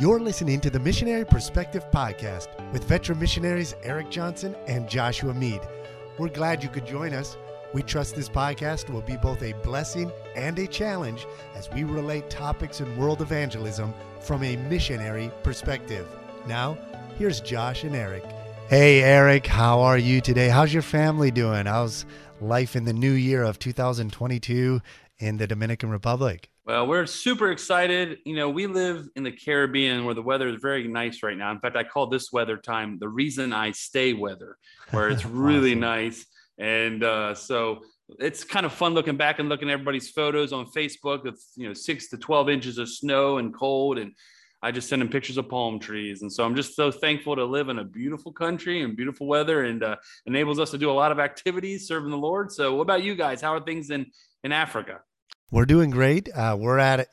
You're listening to the Missionary Perspective Podcast with veteran missionaries Erik Johnson and Joshua Mead. We're glad you could join us. We trust this podcast will be both a blessing and a challenge as we relate topics in world evangelism from a missionary perspective. Now, here's Josh and Erik. Hey, Erik, how are you today? How's your family doing? How's life in the new year of 2022 in the Dominican Republic? Well, we're super excited. You know, we live in the Caribbean where the weather is very nice right now. In fact, I call this weather time the reason I stay weather, where it's really awesome. nice. And uh, so it's kind of fun looking back and looking at everybody's photos on Facebook of, you know, six to 12 inches of snow and cold. And I just send them pictures of palm trees. And so I'm just so thankful to live in a beautiful country and beautiful weather and uh, enables us to do a lot of activities serving the Lord. So, what about you guys? How are things in, in Africa? We're doing great. Uh, we're at it.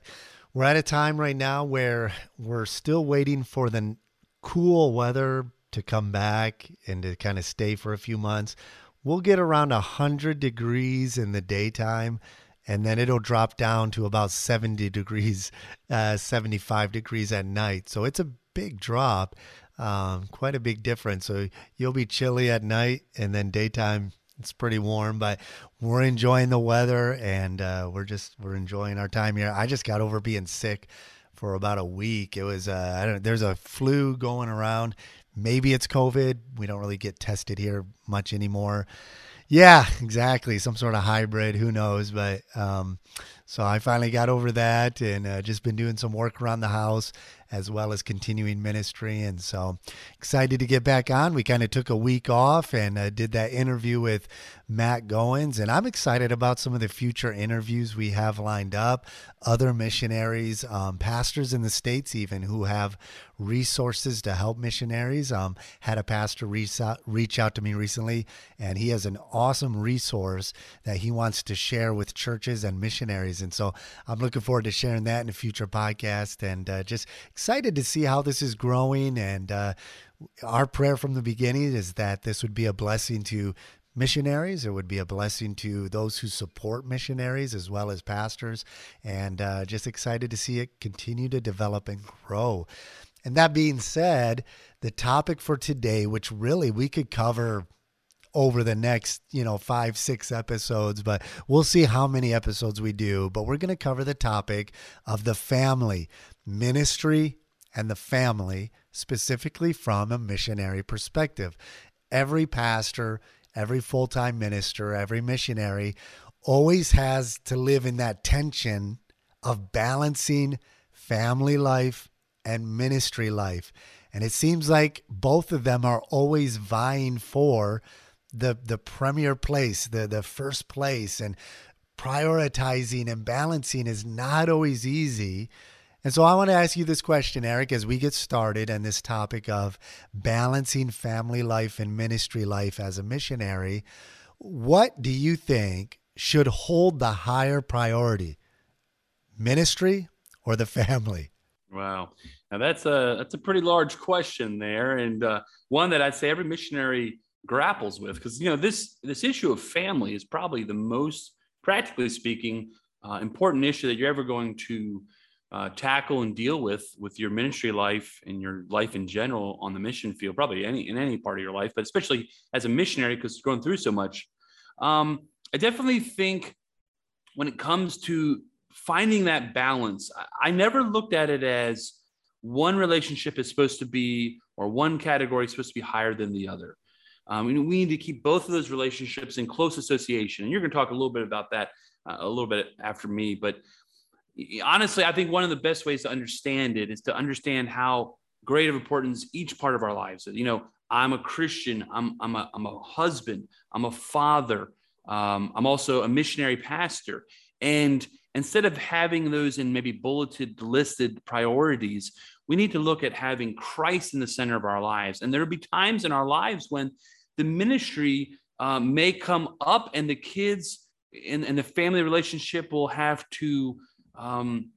We're at a time right now where we're still waiting for the cool weather to come back and to kind of stay for a few months. We'll get around 100 degrees in the daytime and then it'll drop down to about 70 degrees, uh, 75 degrees at night. So it's a big drop, um, quite a big difference. So you'll be chilly at night and then daytime it's pretty warm, but we're enjoying the weather and uh, we're just we're enjoying our time here. I just got over being sick for about a week. It was uh, I don't there's a flu going around. Maybe it's COVID. We don't really get tested here much anymore. Yeah, exactly. Some sort of hybrid. Who knows? But um, so I finally got over that and uh, just been doing some work around the house as well as continuing ministry. And so excited to get back on. We kind of took a week off and uh, did that interview with Matt Goins. And I'm excited about some of the future interviews we have lined up. Other missionaries, um, pastors in the States, even who have resources to help missionaries. Um, had a pastor reach out, reach out to me recently, and he has an awesome resource that he wants to share with churches and missionaries. And so I'm looking forward to sharing that in a future podcast and uh, just excited to see how this is growing. And uh, our prayer from the beginning is that this would be a blessing to missionaries. It would be a blessing to those who support missionaries as well as pastors. And uh, just excited to see it continue to develop and grow. And that being said, the topic for today, which really we could cover over the next, you know, five, six episodes, but we'll see how many episodes we do. But we're going to cover the topic of the family, ministry, and the family, specifically from a missionary perspective. Every pastor, every full time minister, every missionary always has to live in that tension of balancing family life and ministry life. And it seems like both of them are always vying for the the premier place, the the first place and prioritizing and balancing is not always easy. And so I want to ask you this question, Erik, as we get started on this topic of balancing family life and ministry life as a missionary. What do you think should hold the higher priority, ministry or the family? Wow. Now that's a that's a pretty large question there, and uh, one that I'd say every missionary grapples with because you know this this issue of family is probably the most practically speaking uh, important issue that you're ever going to uh, tackle and deal with with your ministry life and your life in general on the mission field probably any in any part of your life but especially as a missionary because you're going through so much um, i definitely think when it comes to finding that balance I, I never looked at it as one relationship is supposed to be or one category is supposed to be higher than the other um, we need to keep both of those relationships in close association. And you're going to talk a little bit about that uh, a little bit after me. But honestly, I think one of the best ways to understand it is to understand how great of importance each part of our lives is. You know, I'm a Christian, I'm, I'm, a, I'm a husband, I'm a father, um, I'm also a missionary pastor. And instead of having those in maybe bulleted, listed priorities, we need to look at having Christ in the center of our lives. And there will be times in our lives when the ministry uh, may come up and the kids and, and the family relationship will have to um,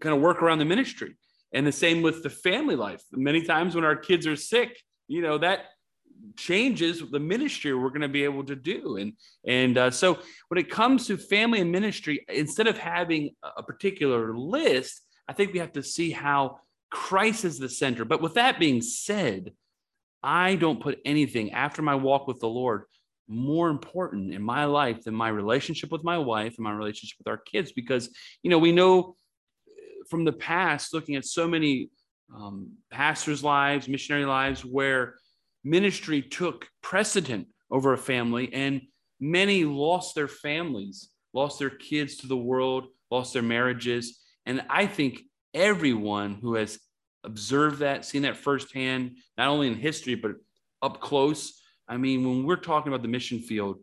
kind of work around the ministry. And the same with the family life. Many times when our kids are sick, you know, that changes the ministry we're going to be able to do. And, and uh, so when it comes to family and ministry, instead of having a particular list, I think we have to see how Christ is the center. But with that being said, I don't put anything after my walk with the Lord more important in my life than my relationship with my wife and my relationship with our kids because you know we know from the past looking at so many um, pastors lives missionary lives where ministry took precedent over a family and many lost their families lost their kids to the world lost their marriages. And i think everyone who has observed that seen that firsthand not only in history but up close I mean, when we're talking about the mission field,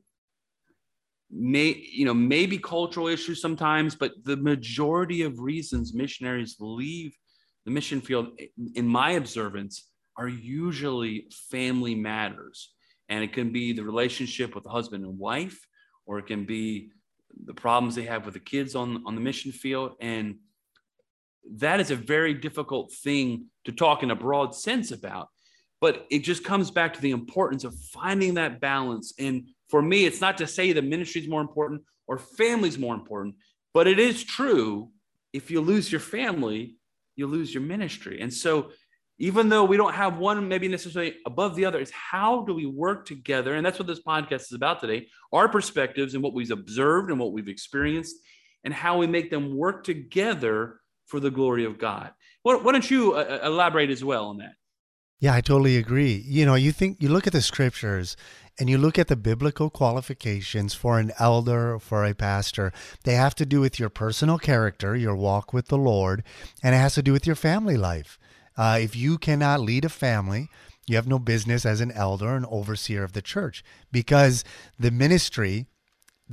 may you know maybe cultural issues sometimes, but the majority of reasons missionaries leave the mission field, in my observance, are usually family matters, and it can be the relationship with the husband and wife, or it can be the problems they have with the kids on on the mission field, and that is a very difficult thing to talk in a broad sense about but it just comes back to the importance of finding that balance. And for me, it's not to say the ministry is more important or family is more important, but it is true. If you lose your family, you lose your ministry. And so, even though we don't have one maybe necessarily above the other, it's how do we work together? And that's what this podcast is about today our perspectives and what we've observed and what we've experienced, and how we make them work together for the glory of God. Why, why don't you uh, uh elaborate as well on that? Yeah, I totally agree. You know, you think you look at the scriptures and you look at the biblical qualifications for an elder, for a pastor, they have to do with your personal character, your walk with the Lord, and it has to do with your family life. Uh, if you cannot lead a family, you have no business as an elder, an overseer of the church, because the ministry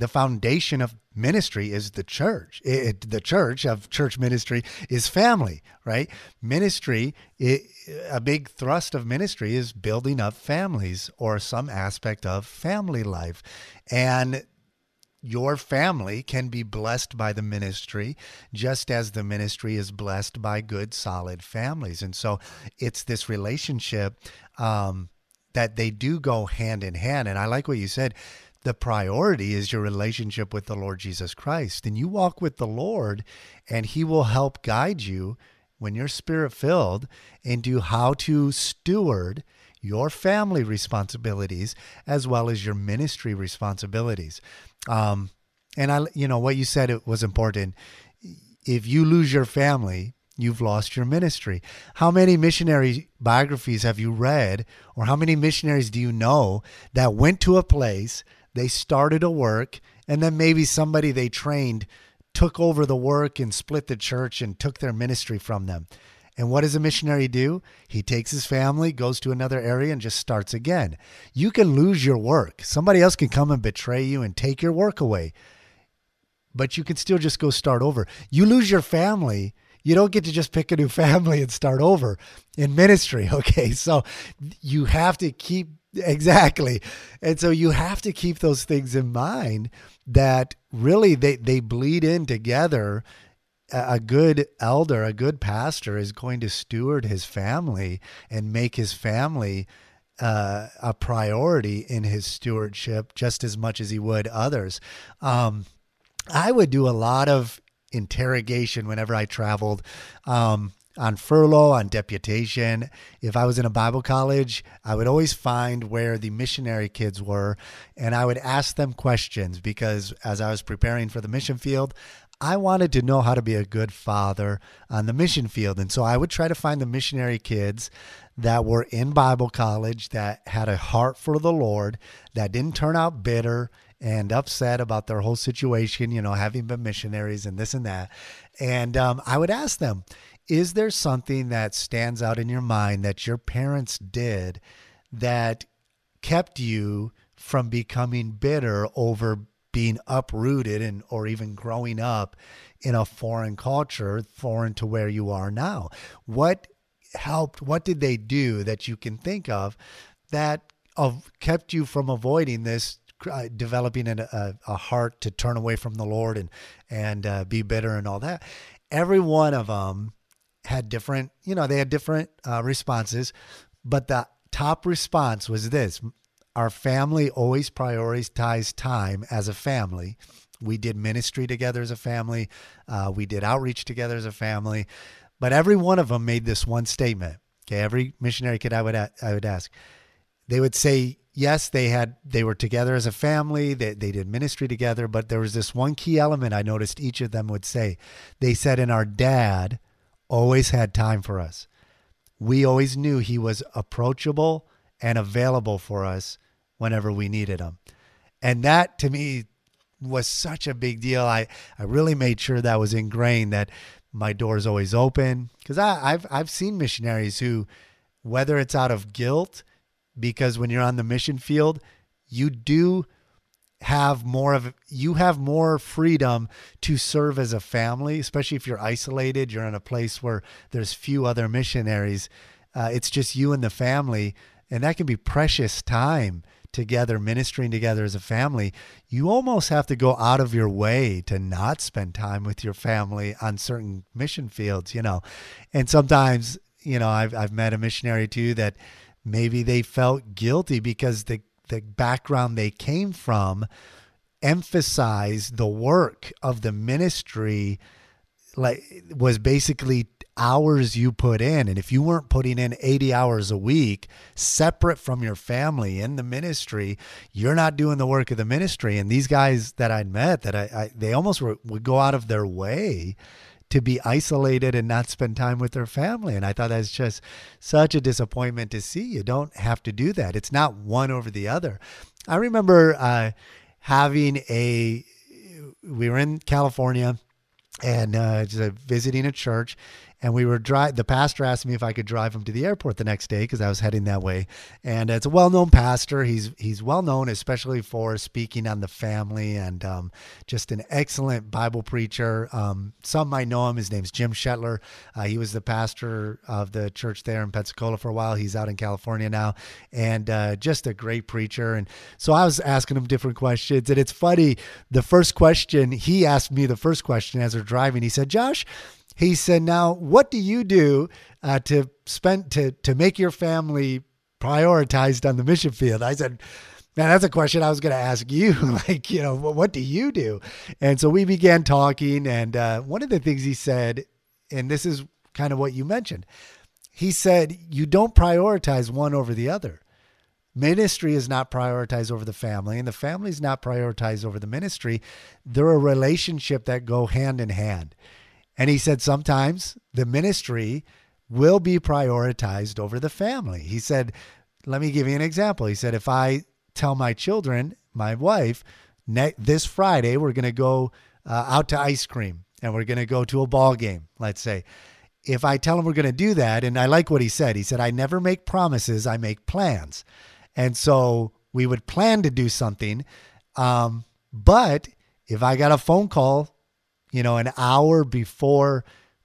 the foundation of ministry is the church. It, the church of church ministry is family, right? Ministry, it, a big thrust of ministry is building up families or some aspect of family life. And your family can be blessed by the ministry just as the ministry is blessed by good, solid families. And so it's this relationship um, that they do go hand in hand. And I like what you said the priority is your relationship with the Lord Jesus Christ. And you walk with the Lord, and He will help guide you when you're spirit filled into how to steward your family responsibilities as well as your ministry responsibilities. Um, and I, you know, what you said it was important. If you lose your family, you've lost your ministry. How many missionary biographies have you read, or how many missionaries do you know that went to a place? They started a work, and then maybe somebody they trained took over the work and split the church and took their ministry from them. And what does a missionary do? He takes his family, goes to another area, and just starts again. You can lose your work. Somebody else can come and betray you and take your work away, but you can still just go start over. You lose your family. You don't get to just pick a new family and start over in ministry. Okay. So you have to keep Exactly. And so you have to keep those things in mind that really they, they bleed in together. A good elder, a good pastor is going to steward his family and make his family uh, a priority in his stewardship just as much as he would others. Um, I would do a lot of interrogation whenever I traveled. Um, on furlough, on deputation. If I was in a Bible college, I would always find where the missionary kids were and I would ask them questions because as I was preparing for the mission field, I wanted to know how to be a good father on the mission field. And so I would try to find the missionary kids that were in Bible college that had a heart for the Lord, that didn't turn out bitter and upset about their whole situation, you know, having been missionaries and this and that. And um, I would ask them, is there something that stands out in your mind that your parents did that kept you from becoming bitter over being uprooted and or even growing up in a foreign culture foreign to where you are now? What helped what did they do that you can think of that of kept you from avoiding this uh, developing a, a, a, heart to turn away from the lord and and uh, be bitter and all that? Every one of them had different, you know, they had different uh, responses, but the top response was this our family always prioritized time as a family. We did ministry together as a family, uh, we did outreach together as a family. But every one of them made this one statement. Okay, every missionary kid I would I would ask, they would say yes, they had they were together as a family, they they did ministry together, but there was this one key element I noticed each of them would say. They said, "And our dad always had time for us. We always knew he was approachable and available for us whenever we needed him." And that to me was such a big deal. I, I really made sure that was ingrained that my door is always open because I've I've seen missionaries who, whether it's out of guilt, because when you're on the mission field, you do have more of you have more freedom to serve as a family, especially if you're isolated. You're in a place where there's few other missionaries. Uh, it's just you and the family, and that can be precious time together, ministering together as a family, you almost have to go out of your way to not spend time with your family on certain mission fields, you know. And sometimes, you know, I've, I've met a missionary too that maybe they felt guilty because the, the background they came from emphasized the work of the ministry like was basically hours you put in. And if you weren't putting in 80 hours a week separate from your family in the ministry, you're not doing the work of the ministry. And these guys that I'd met, that I, I they almost were, would go out of their way to be isolated and not spend time with their family. And I thought that's just such a disappointment to see. You don't have to do that. It's not one over the other. I remember uh, having a, we were in California and uh, just visiting a church and we were drive. The pastor asked me if I could drive him to the airport the next day because I was heading that way. And it's a well-known pastor. He's he's well known, especially for speaking on the family and um, just an excellent Bible preacher. Um, some might know him. His name's Jim Schettler. Uh, he was the pastor of the church there in Pensacola for a while. He's out in California now, and uh, just a great preacher. And so I was asking him different questions, and it's funny. The first question he asked me, the first question as we're driving, he said, "Josh." He said, "Now, what do you do uh, to spend to to make your family prioritized on the mission field?" I said. Man, that's a question I was going to ask you. like, you know, what do you do? And so we began talking. And uh, one of the things he said, and this is kind of what you mentioned, he said, you don't prioritize one over the other. Ministry is not prioritized over the family, and the family is not prioritized over the ministry. They're a relationship that go hand in hand. And he said sometimes the ministry will be prioritized over the family. He said, let me give you an example. He said, if I tell my children, my wife, this Friday, we're going to go uh, out to ice cream and we're going to go to a ball game, let's say. If I tell them we're going to do that, and I like what he said, he said, I never make promises, I make plans. And so we would plan to do something. Um, but if I got a phone call you know, an hour before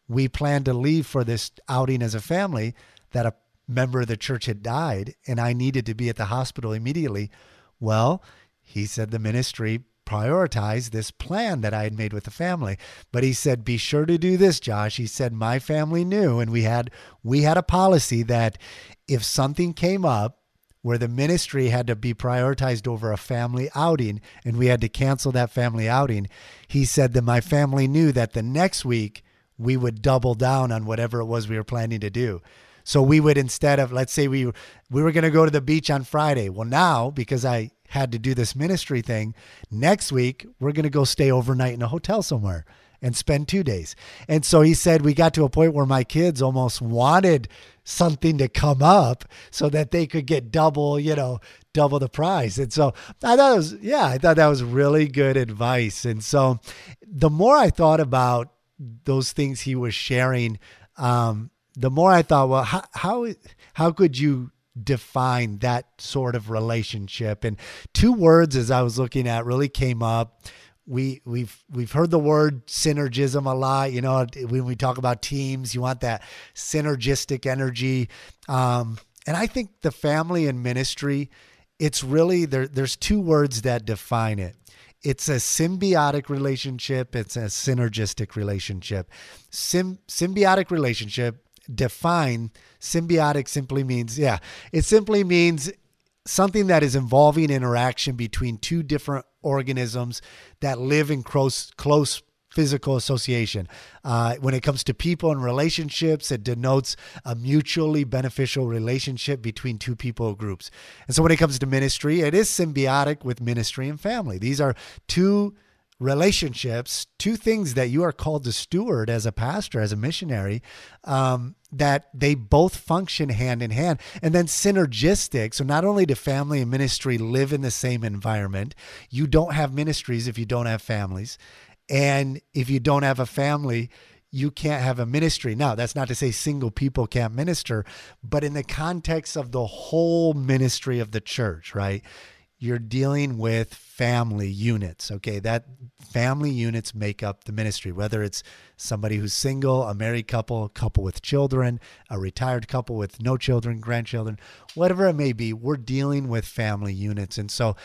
we planned to leave for this outing as a family, that a member of the church had died and I needed to be at the hospital immediately. Well, he said the ministry prioritized this plan that I had made with the family. But he said, be sure to do this, Josh. He said, my family knew and we had we had a policy that if something came up where the ministry had to be prioritized over a family outing and we had to cancel that family outing, he said that my family knew that the next week we would double down on whatever it was we were planning to do. So we would instead of let's say we we were going to go to the beach on Friday. Well, now because I had to do this ministry thing, next week we're going to go stay overnight in a hotel somewhere and spend 2 days. And so he said we got to a point where my kids almost wanted something to come up so that they could get double, you know, double the price. And so I thought it was, yeah, I thought that was really good advice. And so the more I thought about those things he was sharing, um, the more I thought, well, how, how, how could you define that sort of relationship? And two words as I was looking at really came up we we've we've heard the word synergism a lot. You know, when we talk about teams, you want that synergistic energy. Um, and I think the family and ministry, it's really there. There's two words that define it. It's a symbiotic relationship. It's a synergistic relationship. Sim, symbiotic relationship define symbiotic simply means yeah. It simply means something that is involving interaction between two different organisms that live in close close physical association. Uh, when it comes to people and relationships, it denotes a mutually beneficial relationship between two people or groups. And so when it comes to ministry, it is symbiotic with ministry and family. These are two relationships, two things that you are called to steward as a pastor, as a missionary, um, that they both function hand in hand and then synergistic. So not only do family and ministry live in the same environment, you don't have ministries if you don't have families. And if you don't have a family, you can't have a ministry. Now, that's not to say single people can't minister, but in the context of the whole ministry of the church, right? You're dealing with family units. Okay. That family units make up the ministry, whether it's somebody who's single, a married couple, a couple with children, a retired couple with no children, grandchildren, whatever it may be, we're dealing with family units. And so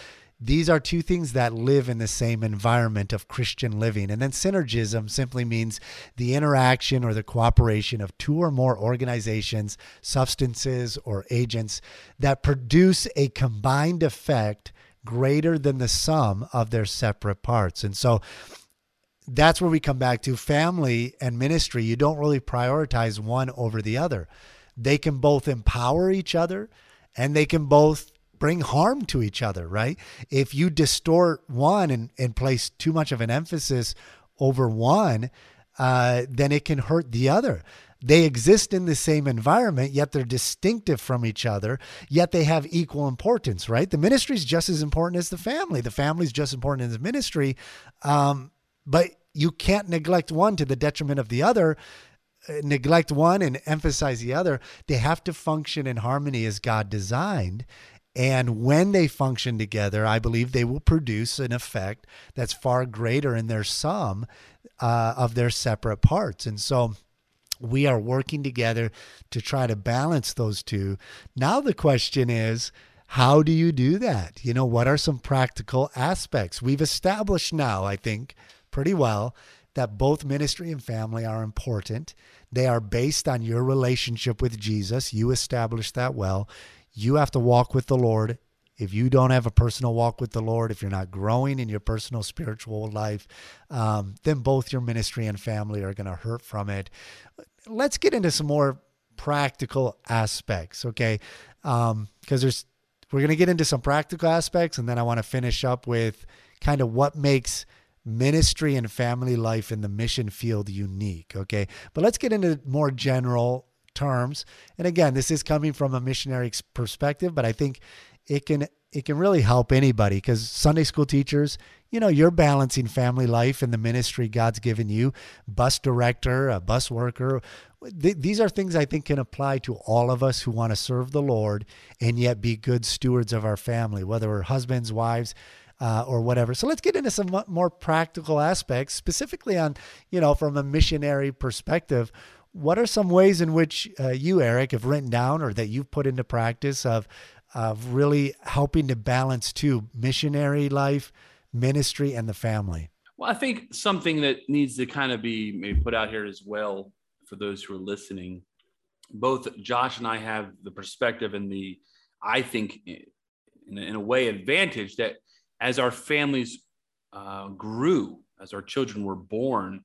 these are two things that live in the same environment of Christian living. And then synergism simply means the interaction or the cooperation of two or more organizations, substances, or agents that produce a combined effect greater than the sum of their separate parts. And so that's where we come back to family and ministry. You don't really prioritize one over the other. They can both empower each other and they can both bring harm to each other, right? If you distort one and, and place too much of an emphasis over one, uh, then it can hurt the other. They exist in the same environment, yet they're distinctive from each other, yet they have equal importance, right? The ministry is just as important as the family. The family is just as important as the ministry. Um, but you can't neglect one to the detriment of the other uh, neglect one and emphasize the other. They have to function in harmony as God designed. And when they function together, I believe they will produce an effect that's far greater in their sum uh, of their separate parts. And so we are working together to try to balance those two. Now, the question is, how do you do that? You know, what are some practical aspects? We've established now, I think, pretty well that both ministry and family are important. They are based on your relationship with Jesus. You established that well. You have to walk with the Lord. If you don't have a personal walk with the Lord, if you're not growing in your personal spiritual life, um, then both your ministry and family are going to hurt from it. Let's get into some more practical aspects, okay? Because um, there's we're going to get into some practical aspects, and then I want to finish up with kind of what makes ministry and family life in the mission field unique. Okay. But let's get into more general terms. And again, this is coming from a missionary perspective, but I think it can it can really help anybody because Sunday school teachers, you know, you're balancing family life and the ministry God's given you. Bus director, a bus worker, th- these are things I think can apply to all of us who want to serve the Lord and yet be good stewards of our family, whether we're husbands, wives, uh, or whatever. So let's get into some more practical aspects, specifically on, you know, from a missionary perspective. What are some ways in which uh, you, Erik, have written down or that you've put into practice of of really helping to balance two missionary life, ministry, and the family? Well, I think something that needs to kind of be maybe put out here as well for those who are listening. Both Josh and I have the perspective and the, I think, in, in a way, advantage that as our families uh, grew, as our children were born,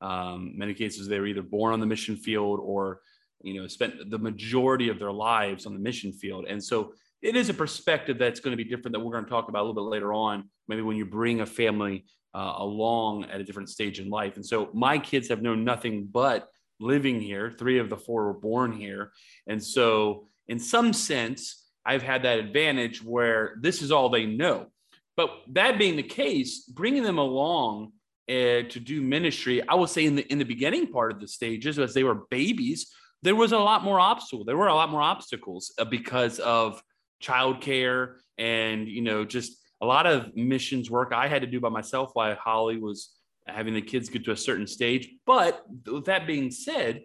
um, many cases, they were either born on the mission field or, you know, spent the majority of their lives on the mission field. And so it is a perspective that's going to be different that we're going to talk about a little bit later on, maybe when you bring a family uh, along at a different stage in life. And so my kids have known nothing but living here. Three of the four were born here. And so, in some sense, I've had that advantage where this is all they know. But that being the case, bringing them along uh, to do ministry, I would say in the in the beginning part of the stages, as they were babies, there was a lot more obstacle. There were a lot more obstacles uh, because of childcare and you know just a lot of missions work I had to do by myself while Holly was having the kids get to a certain stage. But with that being said,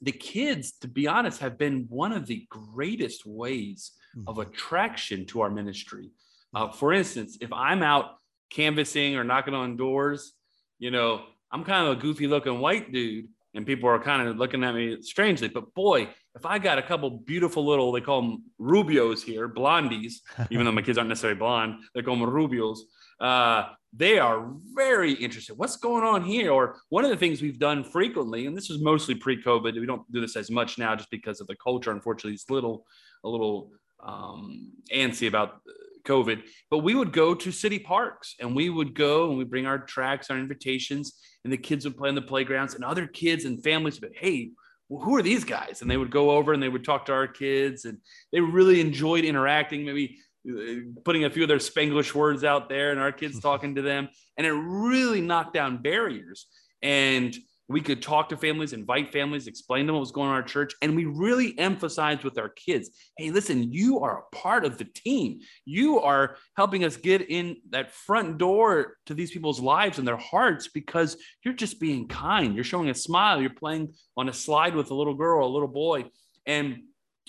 the kids, to be honest, have been one of the greatest ways of mm-hmm. attraction to our ministry. Uh, for instance, if I'm out canvassing or knocking on doors, you know, I'm kind of a goofy looking white dude and people are kind of looking at me strangely. But boy, if I got a couple beautiful little, they call them rubios here, blondies, even though my kids aren't necessarily blonde, they call them rubios. uh, they are very interested. What's going on here? Or one of the things we've done frequently, and this is mostly pre-COVID. We don't do this as much now, just because of the culture. Unfortunately, it's little a little um, antsy about COVID. But we would go to city parks, and we would go and we bring our tracts, our invitations, and the kids would play on the playgrounds, and other kids and families would, hey, well, who are these guys? And they would go over and they would talk to our kids, and they really enjoyed interacting. Maybe uh, putting a few of their Spanglish words out there and our kids talking to them. And it really knocked down barriers. And we could talk to families, invite families, explain to them what was going on in our church. And we really emphasized with our kids hey, listen, you are a part of the team. You are helping us get in that front door to these people's lives and their hearts because you're just being kind. You're showing a smile. You're playing on a slide with a little girl, a little boy. And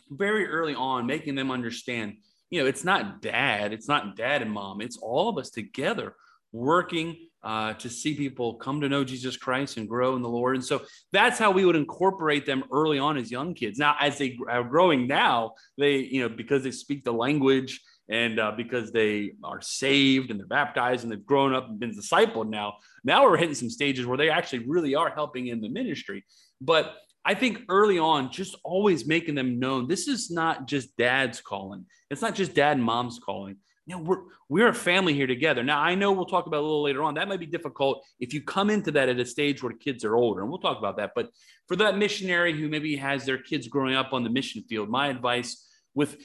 very early on, making them understand you know, it's not dad, it's not dad and mom, it's all of us together working uh, to see people come to know Jesus Christ and grow in the Lord. And so that's how we would incorporate them early on as young kids. Now, as they are growing now, they, you know, because they speak the language and uh, because they are saved and they're baptized and they've grown up and been discipled now, now we're hitting some stages where they actually really are helping in the ministry. But I think early on, just always making them known this is not just dad's calling. It's not just dad and mom's calling. You know, we're we're a family here together. Now, I know we'll talk about a little later on. That might be difficult if you come into that at a stage where kids are older, and we'll talk about that. But for that missionary who maybe has their kids growing up on the mission field, my advice with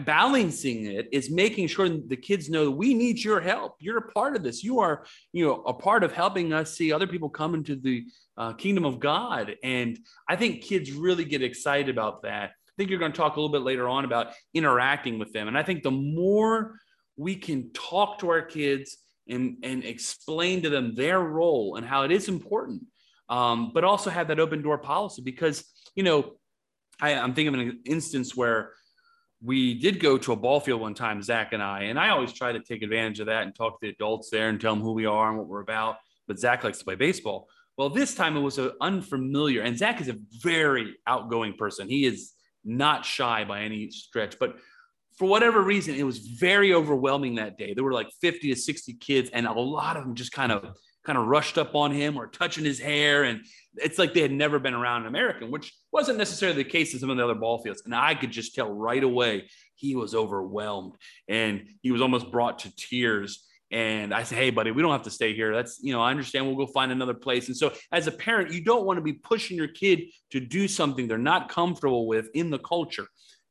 balancing it is making sure the kids know we need your help you're a part of this you are you know a part of helping us see other people come into the uh, kingdom of god and i think kids really get excited about that think you're going to talk a little bit later on about interacting with them and i think the more we can talk to our kids and and explain to them their role and how it is important um, but also have that open door policy because you know I, i'm thinking of an instance where we did go to a ball field one time, Zach and I, and I always try to take advantage of that and talk to the adults there and tell them who we are and what we're about. But Zach likes to play baseball. Well, this time it was an unfamiliar, and Zach is a very outgoing person. He is not shy by any stretch, but for whatever reason, it was very overwhelming that day. There were like 50 to 60 kids, and a lot of them just kind of kind of rushed up on him or touching his hair. And it's like they had never been around an American, which wasn't necessarily the case in some of the other ball fields. And I could just tell right away he was overwhelmed and he was almost brought to tears. And I say, Hey, buddy, we don't have to stay here. That's, you know, I understand we'll go find another place. And so, as a parent, you don't want to be pushing your kid to do something they're not comfortable with in the culture.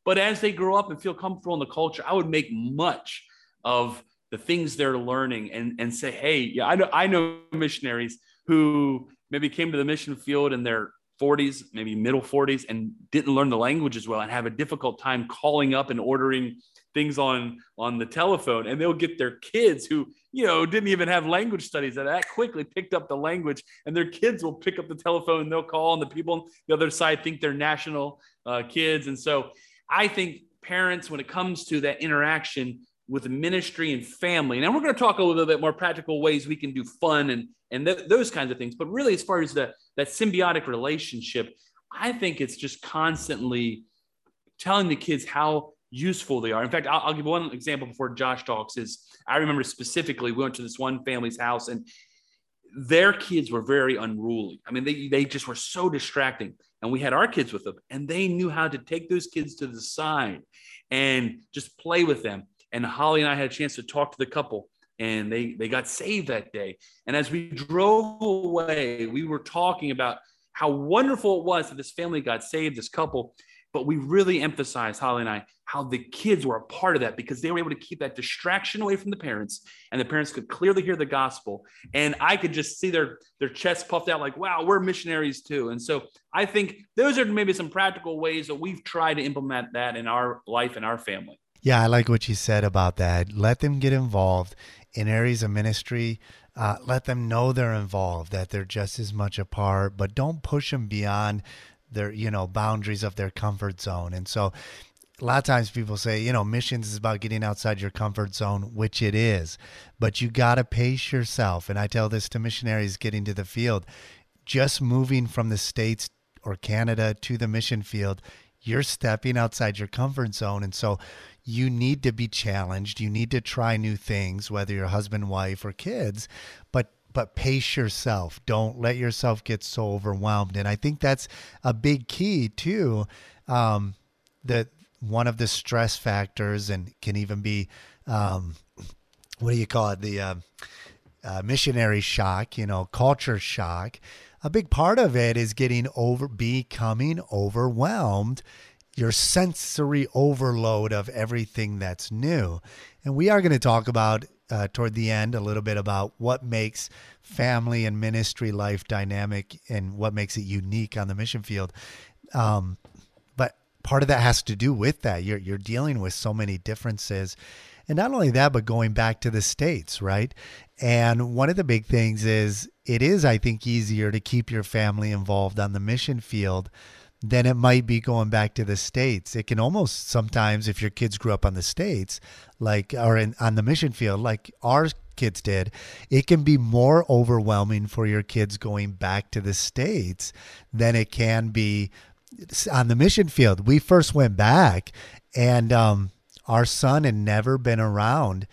But as they grow up and feel comfortable in the culture, I would make much of the things they're learning and, and say, hey, yeah, I know, I know missionaries who maybe came to the mission field in their 40s, maybe middle 40s, and didn't learn the language as well and have a difficult time calling up and ordering things on on the telephone and they'll get their kids who you know didn't even have language studies that that quickly picked up the language and their kids will pick up the telephone and they'll call and the people on the other side think they're national uh, kids and so i think parents when it comes to that interaction with ministry and family. And we're going to talk a little bit more practical ways we can do fun and and th- those kinds of things. But really, as far as the that symbiotic relationship, I think it's just constantly telling the kids how useful they are. In fact, I'll, I'll give one example before Josh talks. Is I remember specifically we went to this one family's house and their kids were very unruly. I mean, they they just were so distracting. And we had our kids with them, and they knew how to take those kids to the side and just play with them and Holly and I had a chance to talk to the couple and they they got saved that day. And as we drove away, we were talking about how wonderful it was that this family got saved, this couple. But we really emphasized, Holly and I, how the kids were a part of that because they were able to keep that distraction away from the parents, and the parents could clearly hear the gospel. And I could just see their their chests puffed out, like, "Wow, we're missionaries too." And so I think those are maybe some practical ways that we've tried to implement that in our life and our family. Yeah, I like what you said about that. Let them get involved in areas of ministry. Uh, let them know they're involved, that they're just as much a part, but don't push them beyond their, you know, boundaries of their comfort zone. And so a lot of times people say, you know, missions is about getting outside your comfort zone, which it is, but you got to pace yourself. And I tell this to missionaries getting to the field just moving from the States or Canada to the mission field, you're stepping outside your comfort zone. And so you need to be challenged. You need to try new things, whether you're husband, wife, or kids, but but pace yourself. Don't let yourself get so overwhelmed. And I think that's a big key too. Um, that one of the stress factors, and can even be, um, what do you call it? The uh, uh, missionary shock, you know, culture shock. A big part of it is getting over, becoming overwhelmed your sensory overload of everything that's new. And we are going to talk about uh, toward the end a little bit about what makes family and ministry life dynamic and what makes it unique on the mission field. Um, but part of that has to do with that. You're you're dealing with so many differences. And not only that, but going back to the States, right? And one of the big things is it is, I think, easier to keep your family involved on the mission field than it might be going back to the states. It can almost sometimes, if your kids grew up on the states, like or in, on the mission field, like our kids did, it can be more overwhelming for your kids going back to the states than it can be on the mission field. We first went back, and um, our son had never been around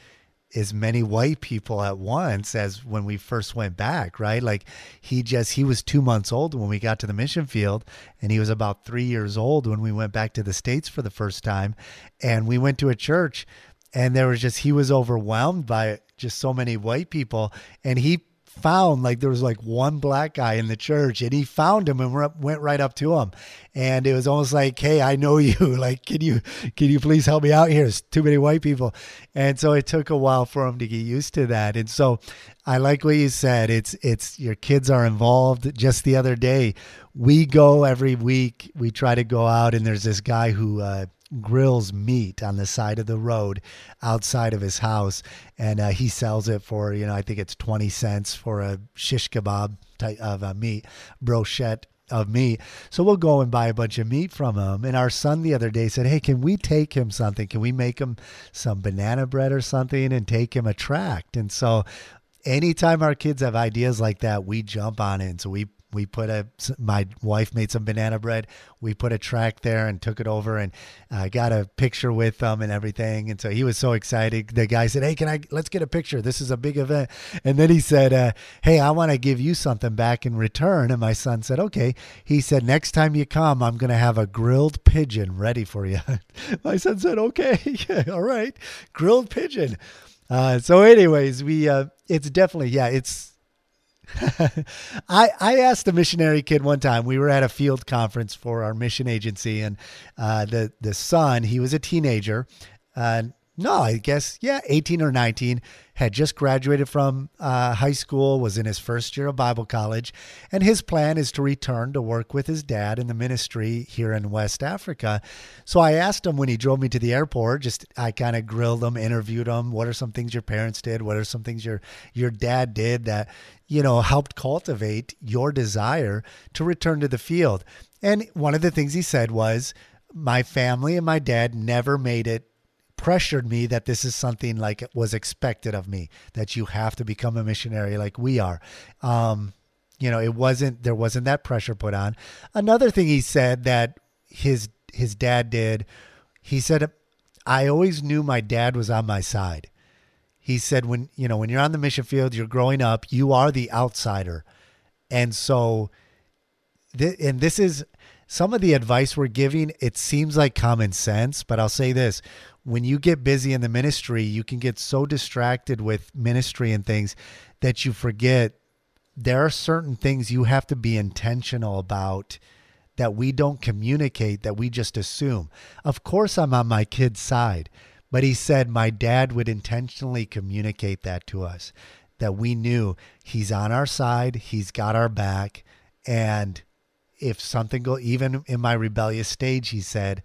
as many white people at once as when we first went back, right? Like he just he was 2 months old when we got to the mission field and he was about 3 years old when we went back to the states for the first time and we went to a church and there was just he was overwhelmed by just so many white people and he found like there was like one black guy in the church and he found him and went right up to him. And it was almost like hey i know you. Like can you can you please help me out here? There's too many white people. And so it took a while for him to get used to that. And so i like what you said. It's it's your kids are involved. Just the other day we go every week we try to go out and there's this guy who uh, grills meat on the side of the road outside of his house, and uh, he sells it for you know I think it's twenty cents for a shish kebab type of a meat brochette of meat. So we'll go and buy a bunch of meat from him. And our son the other day said, Hey, can we take him something? Can we make him some banana bread or something and take him a tract? And so anytime our kids have ideas like that, we jump on it. And so we we put a my wife made some banana bread. We put a track there and took it over and uh, got a picture with them and everything. And so he was so excited. The guy said hey can i let's get a picture. This is a big event. And then he said uh, hey i want to give you something back in return. And my son said okay. He said next time you come i'm going to have a grilled pigeon ready for you. My son said okay all right. Grilled pigeon. Uh, so anyways we uh, it's definitely yeah it's I I asked a missionary kid one time. We were at a field conference for our mission agency, and uh, the the son, he was a teenager. Uh, no, I guess yeah, eighteen or nineteen, had just graduated from uh, high school, was in his first year of Bible college, and his plan is to return to work with his dad in the ministry here in West Africa. So I asked him when he drove me to the airport, just I kind of grilled him, interviewed him. What are some things your parents did? What are some things your your dad did that you know, helped cultivate your desire to return to the field. And one of the things he said was, my family and my dad never made it pressured me that this is something like it was expected of me that you have to become a missionary like we are. Um, you know it wasn't there wasn't that pressure put on. Another thing he said that his his dad did he said i always knew my dad was on my side he said when you know when you're on the mission field you're growing up you are the outsider. And so th- and this is some of the advice we're giving it seems like common sense but i'll say this. When you get busy in the ministry you can get so distracted with ministry and things that you forget there are certain things you have to be intentional about that we don't communicate that we just assume. Of course i'm on my kid's side but he said, My dad would intentionally communicate that to us, that we knew he's on our side, he's got our back. And if something go, even in my rebellious stage, he said,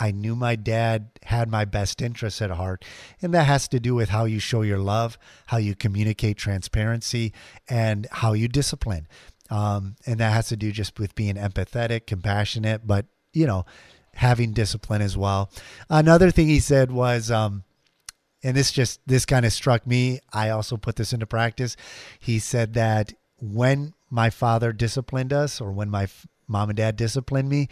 I knew my dad had my best interests at heart. And that has to do with how you show your love, how you communicate transparency, and how you discipline. Um, and that has to do just with being empathetic, compassionate, but, you know, having discipline as well. Another thing he said was, um, and this just this kind of struck me. I also put this into practice. He said that when my father disciplined us, or when my f- mom and dad disciplined me,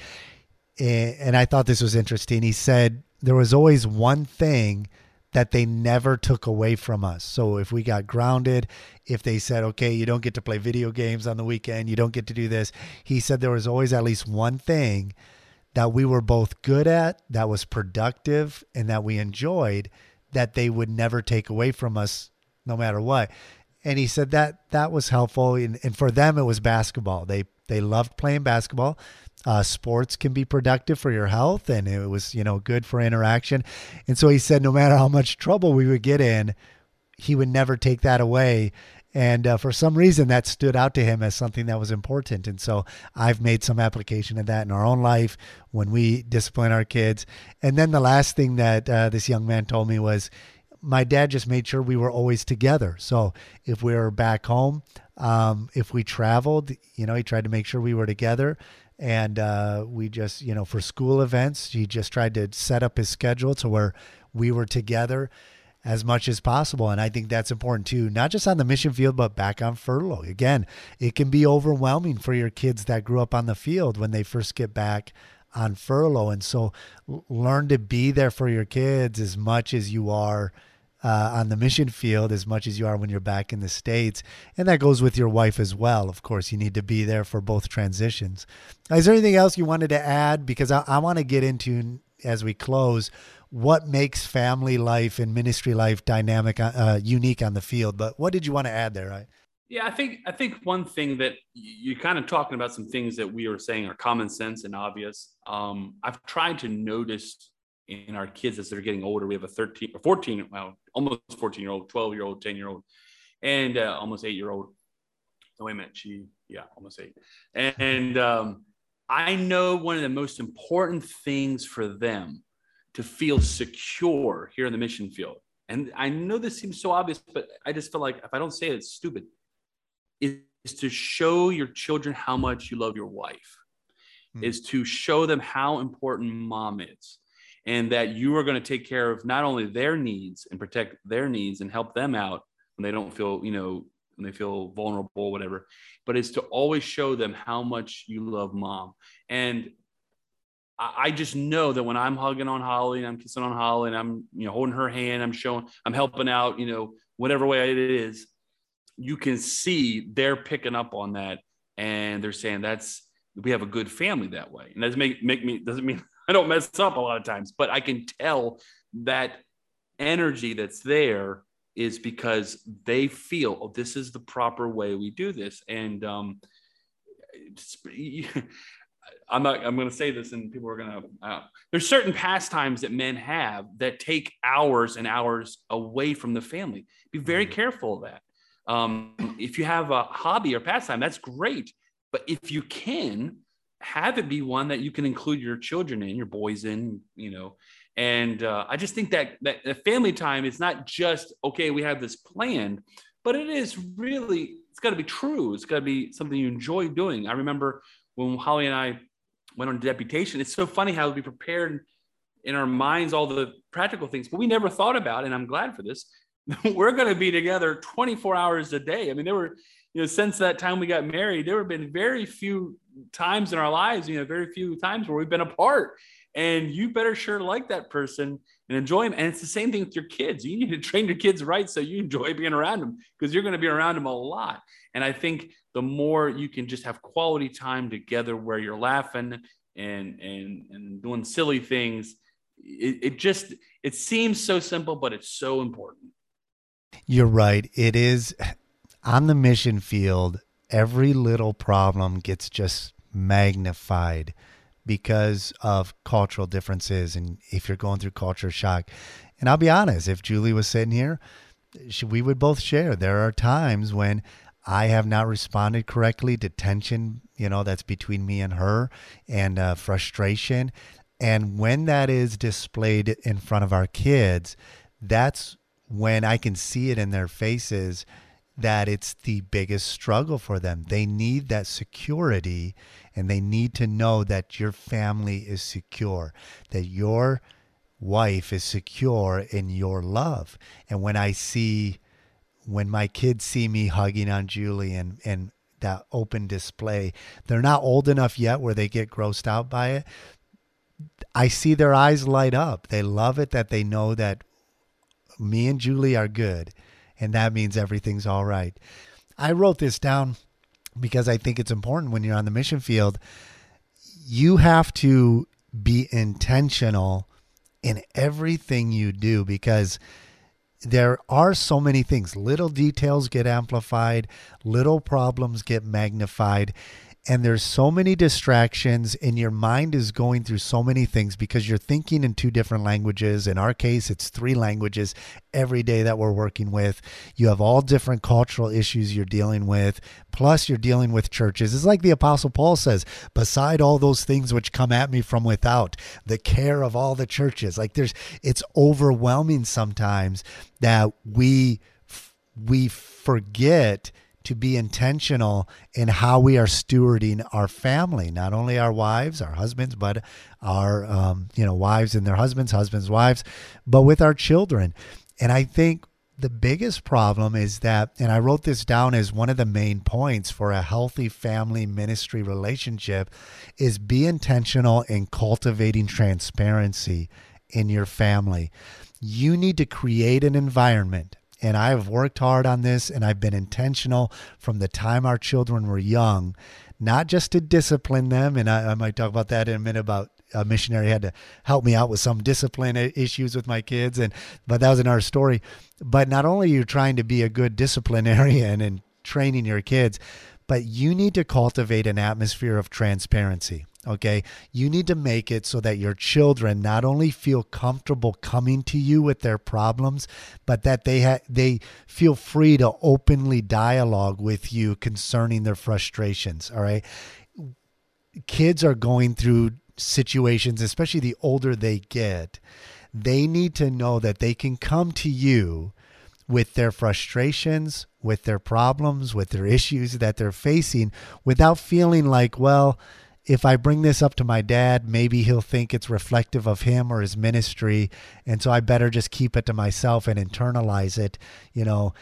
eh, and I thought this was interesting. He said there was always one thing that they never took away from us. So if we got grounded, if they said, okay, you don't get to play video games on the weekend, you don't get to do this, he said there was always at least one thing that we were both good at, that was productive, and that we enjoyed that they would never take away from us no matter what. And he said that that was helpful. And, and for them, it was basketball. They they loved playing basketball. Uh, sports can be productive for your health, and it was you know good for interaction. And so he said, no matter how much trouble we would get in, he would never take that away. And uh, for some reason, that stood out to him as something that was important. And so I've made some application of that in our own life when we discipline our kids. And then the last thing that uh, this young man told me was, my dad just made sure we were always together. So if we were back home, um, if we traveled, you know, he tried to make sure we were together. And uh, we just, you know, for school events, he just tried to set up his schedule to where we were together as much as possible. And I think that's important too, not just on the mission field, but back on furlough. Again, it can be overwhelming for your kids that grew up on the field when they first get back on furlough. And so learn to be there for your kids as much as you are uh, on the mission field as much as you are when you're back in the States. And that goes with your wife as well. Of course, you need to be there for both transitions. Is there anything else you wanted to add? Because I, I want to get into, as we close, what makes family life and ministry life dynamic, uh, unique on the field. But what did you want to add there? Right? Yeah, I think I think one thing that you're kind of talking about some things that we were saying are common sense and obvious. Um, I've tried to notice in our kids as they're getting older. We have a 13 or 14, well, almost 14 year old, 12 year old, 10 year old, and uh, almost eight year old. Oh, wait a minute. She, yeah, almost eight. And, and um, I know one of the most important things for them to feel secure here in the mission field. And I know this seems so obvious, but I just feel like if I don't say it, it's stupid. Is to show your children how much you love your wife, mm. is to show them how important mom is and that you are going to take care of not only their needs and protect their needs and help them out when they don't feel, you know, when they feel vulnerable, whatever, but it's to always show them how much you love mom. And I just know that when I'm hugging on Holly and I'm kissing on Holly and I'm, you know, holding her hand, I'm showing, I'm helping out, you know, whatever way it is, you can see they're picking up on that and they're saying that's we have a good family that way. And doesn't make make me doesn't mean I don't mess up a lot of times, but I can tell that energy that's there is because they feel, oh, this is the proper way we do this. And um, I'm not, I'm going to say this and people are going to, uh, there's certain pastimes that men have that take hours and hours away from the family. Be very mm-hmm. careful of that. Um, if you have a hobby or pastime, that's great. But if you can, have it be one that you can include your children in, your boys in, you know. And uh, I just think that that family time is not just okay. We have this planned, but it is really it's got to be true. It's got to be something you enjoy doing. I remember when Holly and I went on deputation. It's so funny how we prepared in our minds all the practical things, but we never thought about. And I'm glad for this. We're going to be together 24 hours a day. I mean, there were you know, since that time we got married, there have been very few times in our lives, you know, very few times where we've been apart. And you better sure like that person and enjoy them. And it's the same thing with your kids. You need to train your kids right so you enjoy being around them because you're going to be around them a lot. And I think the more you can just have quality time together where you're laughing and and and doing silly things, it, it just it seems so simple, but it's so important. You're right. It is on the mission field, every little problem gets just magnified because of cultural differences and if you're going through culture shock. And I'll be honest, if Julie was sitting here, she, we would both share. There are times when I have not responded correctly to tension, you know, that's between me and her and uh, frustration. And when that is displayed in front of our kids, that's when I can see it in their faces that it's the biggest struggle for them. They need that security and they need to know that your family is secure, that your wife is secure in your love. And when I see, when my kids see me hugging on Julie and, and that open display, they're not old enough yet where they get grossed out by it. I see their eyes light up. They love it that they know that me and Julie are good, and that means everything's all right. I wrote this down because I think it's important when you're on the mission field. You have to be intentional in everything you do because there are so many things. Little details get amplified, little problems get magnified and there's so many distractions and your mind is going through so many things because you're thinking in two different languages. In our case it's three languages every day that we're working with. You have all different cultural issues you're dealing with. Plus you're dealing with churches. It's like the apostle paul says beside all those things which come at me from without the care of all the churches. Like there's it's overwhelming sometimes that we we forget to be intentional in how we are stewarding our family, not only our wives, our husbands, but our um, you know wives and their husbands, husbands, wives, but with our children. And I think the biggest problem is that, and I wrote this down as one of the main points for a healthy family ministry relationship, is be intentional in cultivating transparency in your family. You need to create an environment and I have worked hard on this and I've been intentional from the time our children were young, not just to discipline them. And I, I might talk about that in a minute about a missionary had to help me out with some discipline issues with my kids and but that was another story but not only are you trying to be a good disciplinarian and training your kids but you need to cultivate an atmosphere of transparency Okay. You need to make it so that your children not only feel comfortable coming to you with their problems, but that they ha- they feel free to openly dialogue with you concerning their frustrations. All right. Kids are going through situations, especially the older they get. They need to know that they can come to you with their frustrations, with their problems, with their issues that they're facing without feeling like, well, if I bring this up to my dad, maybe he'll think it's reflective of him or his ministry. And so I better just keep it to myself and internalize it. You know,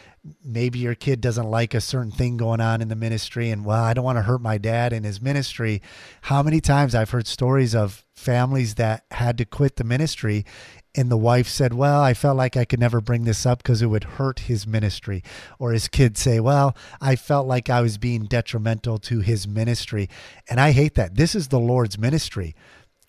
maybe your kid doesn't like a certain thing going on in the ministry. And well, I don't want to hurt my dad in his ministry. How many times I've heard stories of families that had to quit the ministry and the wife said, Well, I felt like I could never bring this up because it would hurt his ministry. Or his kids say, Well, I felt like I was being detrimental to his ministry. And I hate that. This is the Lord's ministry.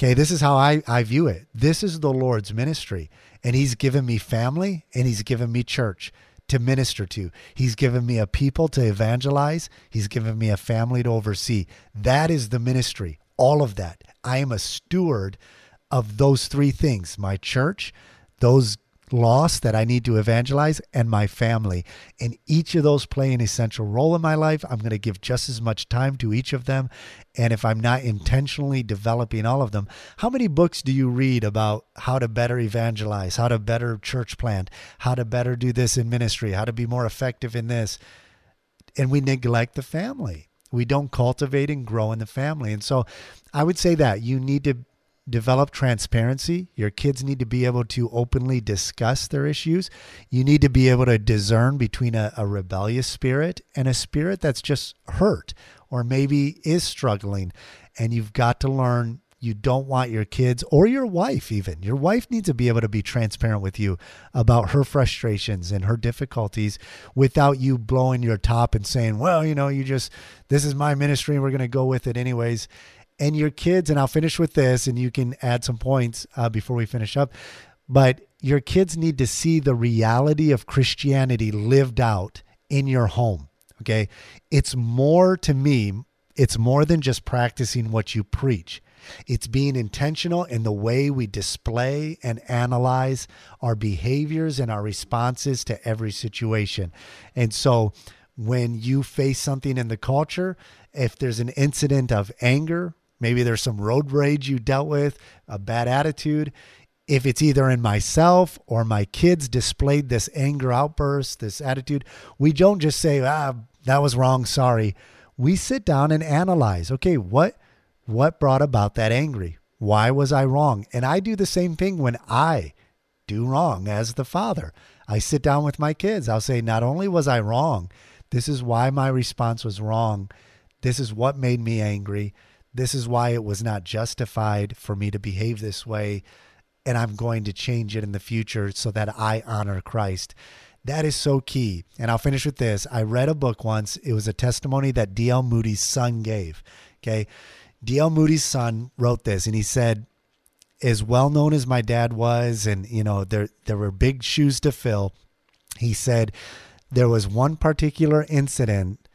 Okay, this is how I, I view it. This is the Lord's ministry. And He's given me family and He's given me church to minister to. He's given me a people to evangelize. He's given me a family to oversee. That is the ministry, all of that. I am a steward of those three things my church, those lost that I need to evangelize, and my family. And each of those play an essential role in my life. I'm going to give just as much time to each of them. And if I'm not intentionally developing all of them, how many books do you read about how to better evangelize, how to better church plant, how to better do this in ministry, how to be more effective in this? And we neglect the family. We don't cultivate and grow in the family. And so I would say that you need to develop transparency. Your kids need to be able to openly discuss their issues. You need to be able to discern between a, a, rebellious spirit and a spirit that's just hurt or maybe is struggling. And you've got to learn you don't want your kids or your wife, even. Your wife needs to be able to be transparent with you about her frustrations and her difficulties without you blowing your top and saying, well, you know, you just, this is my ministry and we're going to go with it anyways and your kids, and I'll finish with this, and you can add some points uh, before we finish up. But your kids need to see the reality of Christianity lived out in your home. Okay. It's more to me, it's more than just practicing what you preach. It's being intentional in the way we display and analyze our behaviors and our responses to every situation. And so when you face something in the culture, if there's an incident of anger Maybe there's some road rage you dealt with, a bad attitude. If it's either in myself or my kids displayed this anger outburst, this attitude, we don't just say, ah, that was wrong, sorry. We sit down and analyze, okay, what what brought about that angry? Why was I wrong? And I do the same thing when I do wrong as the father. I sit down with my kids. I'll say, not only was I wrong, this is why my response was wrong. This is what made me angry This is why it was not justified for me to behave this way. And I'm going to change it in the future so that I honor Christ. That is so key. And I'll finish with this. I read a book once. It was a testimony that D.L. Moody's son gave. Okay. D.L. Moody's son wrote this and he said, as well known as my dad was, and you know, there there were big shoes to fill. He said there was one particular incident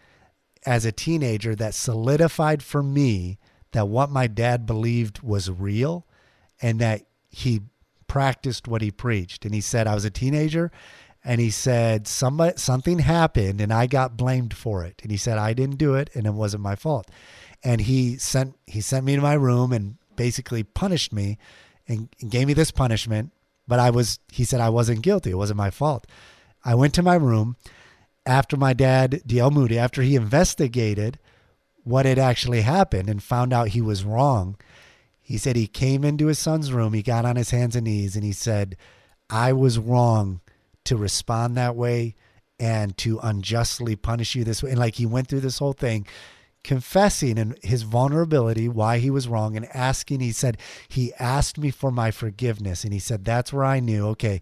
as a teenager that solidified for me that what my dad believed was real and that he practiced what he preached. And he said, I was a teenager and he said somebody something happened and I got blamed for it. And he said I didn't do it and it wasn't my fault. And he sent he sent me to my room and basically punished me and, and gave me this punishment, but I was he said I wasn't guilty. It wasn't my fault. I went to my room after my dad, D.L. Moody, after he investigated what had actually happened and found out he was wrong. He said he came into his son's room, he got on his hands and knees, and he said, I was wrong to respond that way and to unjustly punish you this way. And like he went through this whole thing confessing and his vulnerability, why he was wrong, and asking. He said, He asked me for my forgiveness. And he said, That's where I knew, okay,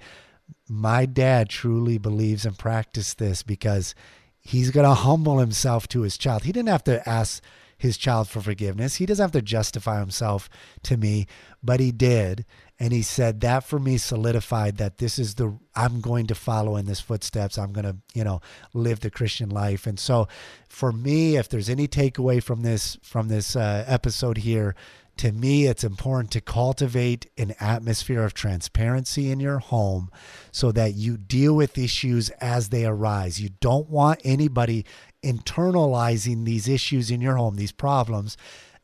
my dad truly believes and practiced this because he's going to humble himself to his child. He didn't have to ask his child for forgiveness. He doesn't have to justify himself to me, but he did. And he said that for me solidified that this is the I'm going to follow in this footsteps. I'm going to, you know, live the Christian life. And so for me, if there's any takeaway from this from this uh, episode here, to me, it's important to cultivate an atmosphere of transparency in your home so that you deal with issues as they arise. You don't want anybody internalizing these issues in your home, these problems,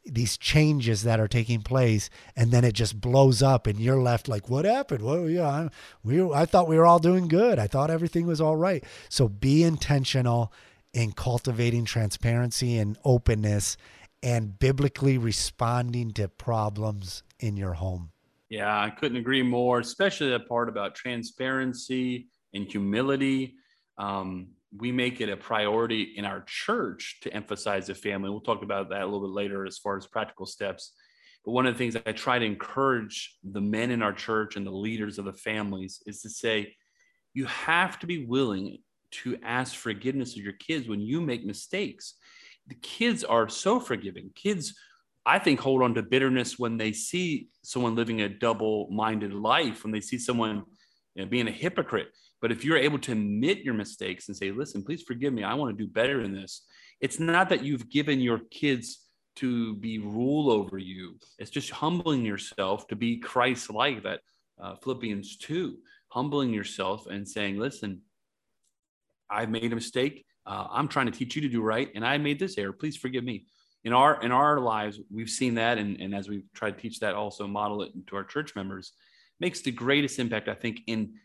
these changes that are taking place, and then it just blows up, and you're left like, "What happened? Well, yeah, I, we, I thought we were all doing good. I thought everything was all right." So be intentional in cultivating transparency and openness and biblically responding to problems in your home. Yeah, I couldn't agree more, especially that part about transparency and humility. Um, we make it a priority in our church to emphasize the family. We'll talk about that a little bit later as far as practical steps. But one of the things I try to encourage the men in our church and the leaders of the families is to say, you have to be willing to ask forgiveness of your kids when you make mistakes the kids are so forgiving. Kids, I think, hold on to bitterness when they see someone living a double minded life, when they see someone you know, being a hypocrite. But if you're able to admit your mistakes and say, listen, please forgive me, I want to do better in this, it's not that you've given your kids to be rule over you. It's just humbling yourself to be Christ like that uh, Philippians 2, humbling yourself and saying, listen, I've made a mistake uh, I'm trying to teach you to do right, and I made this error. Please forgive me. In our in our lives, we've seen that, and, and as we've tried to teach that, also model it to our church members, makes the greatest impact, I think, in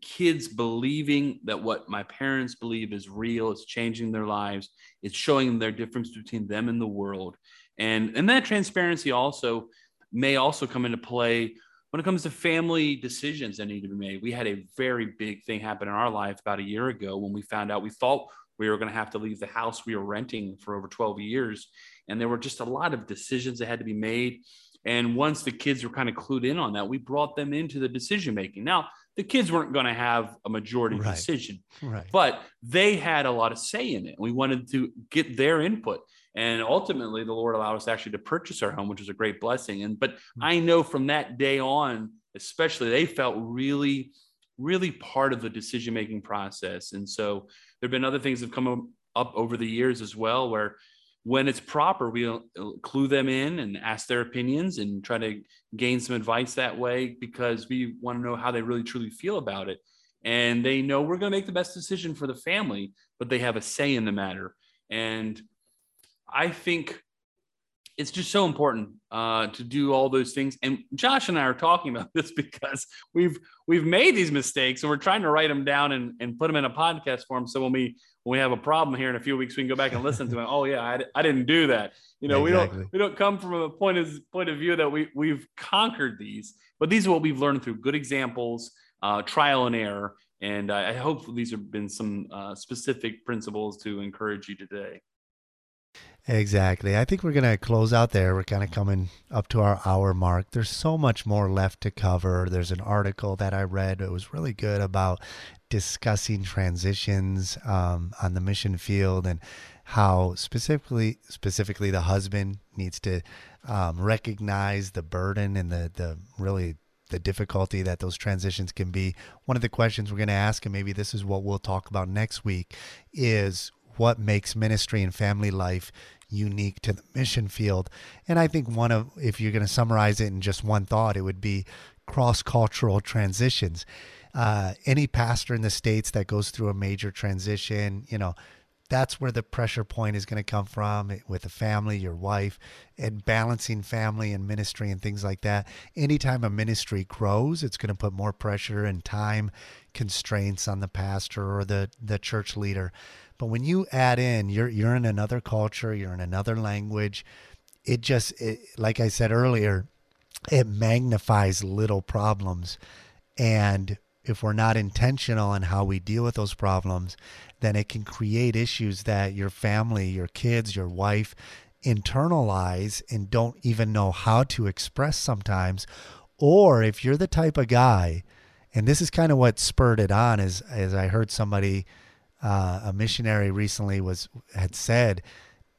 kids believing that what my parents believe is real. It's changing their lives. It's showing them their difference between them and the world, and and that transparency also may also come into play when it comes to family decisions that need to be made. We had a very big thing happen in our life about a year ago when we found out we thought we were going to have to leave the house we were renting for over 12 years. And there were just a lot of decisions that had to be made. And once the kids were kind of clued in on that, we brought them into the decision making. Now, the kids weren't going to have a majority right. decision, right. but they had a lot of say in it. We wanted to get their input. And ultimately, the Lord allowed us actually to purchase our home, which was a great blessing. And but hmm. I know from that day on, especially, they felt really really part of the decision making process. And so there have been other things that have come up over the years as well, where when it's proper, we'll uh, clue them in and ask their opinions and try to gain some advice that way because we want to know how they really truly feel about it. And they know we're going to make the best decision for the family, but they have a say in the matter. And I think it's just so important uh, to do all those things. And Josh and I are talking about this because we've we've made these mistakes and we're trying to write them down and, and put them in a podcast form. So when we when we have a problem here in a few weeks, we can go back and listen to it. Oh yeah, I, I didn't do that. You know, exactly. we don't we don't come from a point of point of view that we we've conquered these, but these are what we've learned through good examples, uh, trial and error. And I hope these have been some uh, specific principles to encourage you today. Exactly. I think we're going to close out there. We're kind of coming up to our hour mark. There's so much more left to cover. There's an article that I read. It was really good about discussing transitions um, on the mission field and how specifically specifically the husband needs to um, recognize the burden and the the really the difficulty that those transitions can be. One of the questions we're going to ask, and maybe this is what we'll talk about next week, is what makes ministry and family life unique to the mission field. And I think one of, if you're going to summarize it in just one thought, it would be cross cultural transitions. Uh, any pastor in the States that goes through a major transition, you know, that's where the pressure point is going to come from with the family, your wife, and balancing family and ministry and things like that. Anytime a ministry grows, it's going to put more pressure and time constraints on the pastor or the, the church leader. But when you add in, you're you're in another culture, you're in another language. It just, it, like I said earlier, it magnifies little problems, and if we're not intentional in how we deal with those problems, then it can create issues that your family, your kids, your wife internalize and don't even know how to express sometimes. Or if you're the type of guy, and this is kind of what spurred it on, is as I heard somebody uh, a missionary recently was had said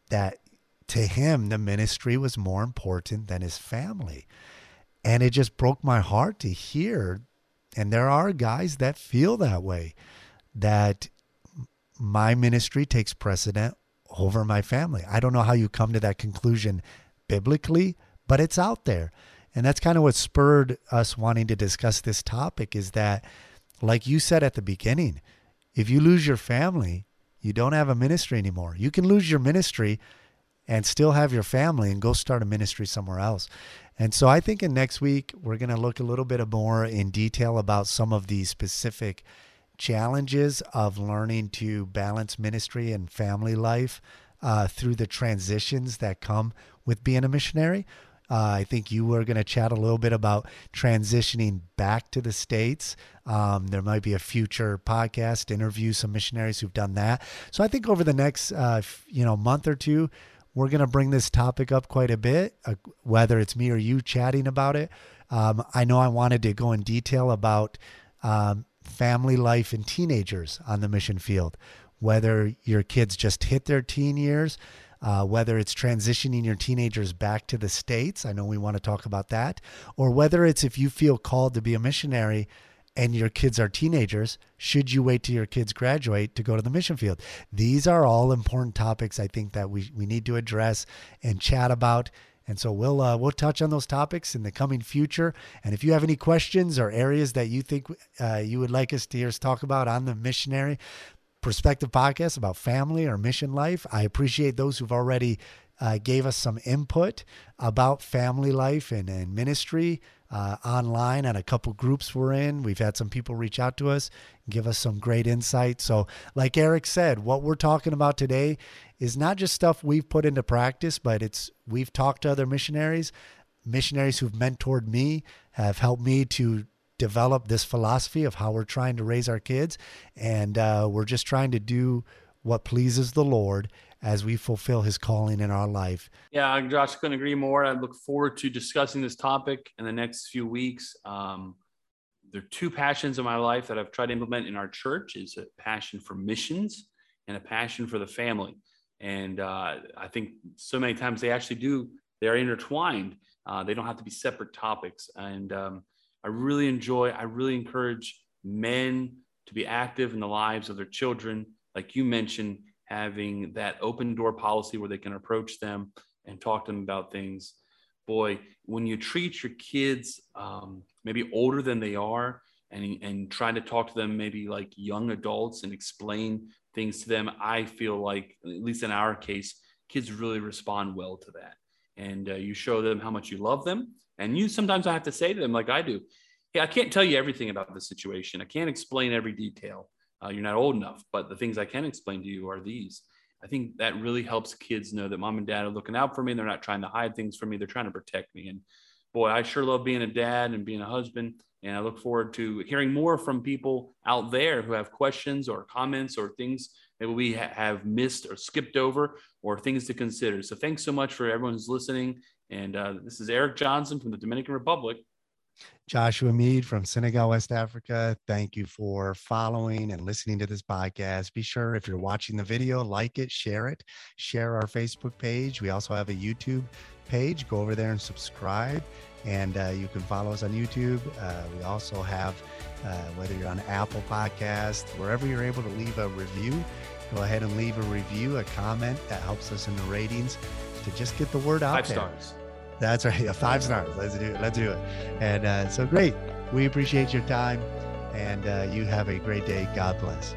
that to him the ministry was more important than his family. And it just broke my heart to hear and there are guys that feel that way that my ministry takes precedent over my family. I don't know how you come to that conclusion biblically but it's out there. And that's kind of what spurred us wanting to discuss this topic is that like you said at the beginning if you lose your family, you don't have a ministry anymore. You can lose your ministry and still have your family and go start a ministry somewhere else. And so I think in next week, we're going to look a little bit more in detail about some of the specific challenges of learning to balance ministry and family life uh, through the transitions that come with being a missionary. Uh, I think you were going to chat a little bit about transitioning back to the States. Um, there might be a future podcast interview some missionaries who've done that. So I think over the next uh, you know month or two, we're going to bring this topic up quite a bit, uh, whether it's me or you chatting about it. Um, I know I wanted to go in detail about um, family life and teenagers on the mission field, whether your kids just hit their teen years uh, whether it's transitioning your teenagers back to the States. I know we want to talk about that. Or whether it's if you feel called to be a missionary and your kids are teenagers, should you wait till your kids graduate to go to the mission field? These are all important topics I think that we, we need to address and chat about. And so we'll uh, we'll touch on those topics in the coming future. And if you have any questions or areas that you think uh, you would like us to hear us talk about on the missionary, perspective podcast about family or mission life. I appreciate those who've already uh, gave us some input about family life and, and ministry uh, online and a couple groups we're in. We've had some people reach out to us, give us some great insight. So, like Erik said, what we're talking about today is not just stuff we've put into practice, but it's we've talked to other missionaries, missionaries who've mentored me, have helped me to develop this philosophy of how we're trying to raise our kids. And uh, we're just trying to do what pleases the Lord as we fulfill his calling in our life. Yeah, Josh, couldn't agree more. I look forward to discussing this topic in the next few weeks. Um, there are two passions in my life that I've tried to implement in our church is a passion for missions and a passion for the family. And uh, I think so many times they actually do, they're intertwined. Uh, they don't have to be separate topics. And um, I really enjoy, I really encourage men to be active in the lives of their children. Like you mentioned, having that open door policy where they can approach them and talk to them about things. Boy, when you treat your kids um, maybe older than they are and, and trying to talk to them maybe like young adults and explain things to them, I feel like, at least in our case, kids really respond well to that. And uh, you show them how much you love them and you sometimes I have to say to them, like I do, hey, I can't tell you everything about the situation. I can't explain every detail. Uh, you're not old enough, but the things I can explain to you are these. I think that really helps kids know that mom and dad are looking out for me. They're not trying to hide things from me. They're trying to protect me. And boy, I sure love being a dad and being a husband. And I look forward to hearing more from people out there who have questions or comments or things maybe we ha- have missed or skipped over or things to consider. So thanks so much for everyone who's listening. And uh, this is Erik Johnson from the Dominican Republic. Joshua Mead from Senegal, West Africa. Thank you for following and listening to this podcast. Be sure if you're watching the video, like it, share it, share our Facebook page. We also have a YouTube page. Go over there and subscribe. And uh, you can follow us on YouTube. Uh, we also have, uh, whether you're on Apple Podcast, wherever you're able to leave a review, go ahead and leave a review, a comment that helps us in the ratings to just get the word out Five there. stars. That's right. Yeah, five stars. Let's do it. Let's do it. And uh, so great. We appreciate your time and uh, you have a great day. God bless.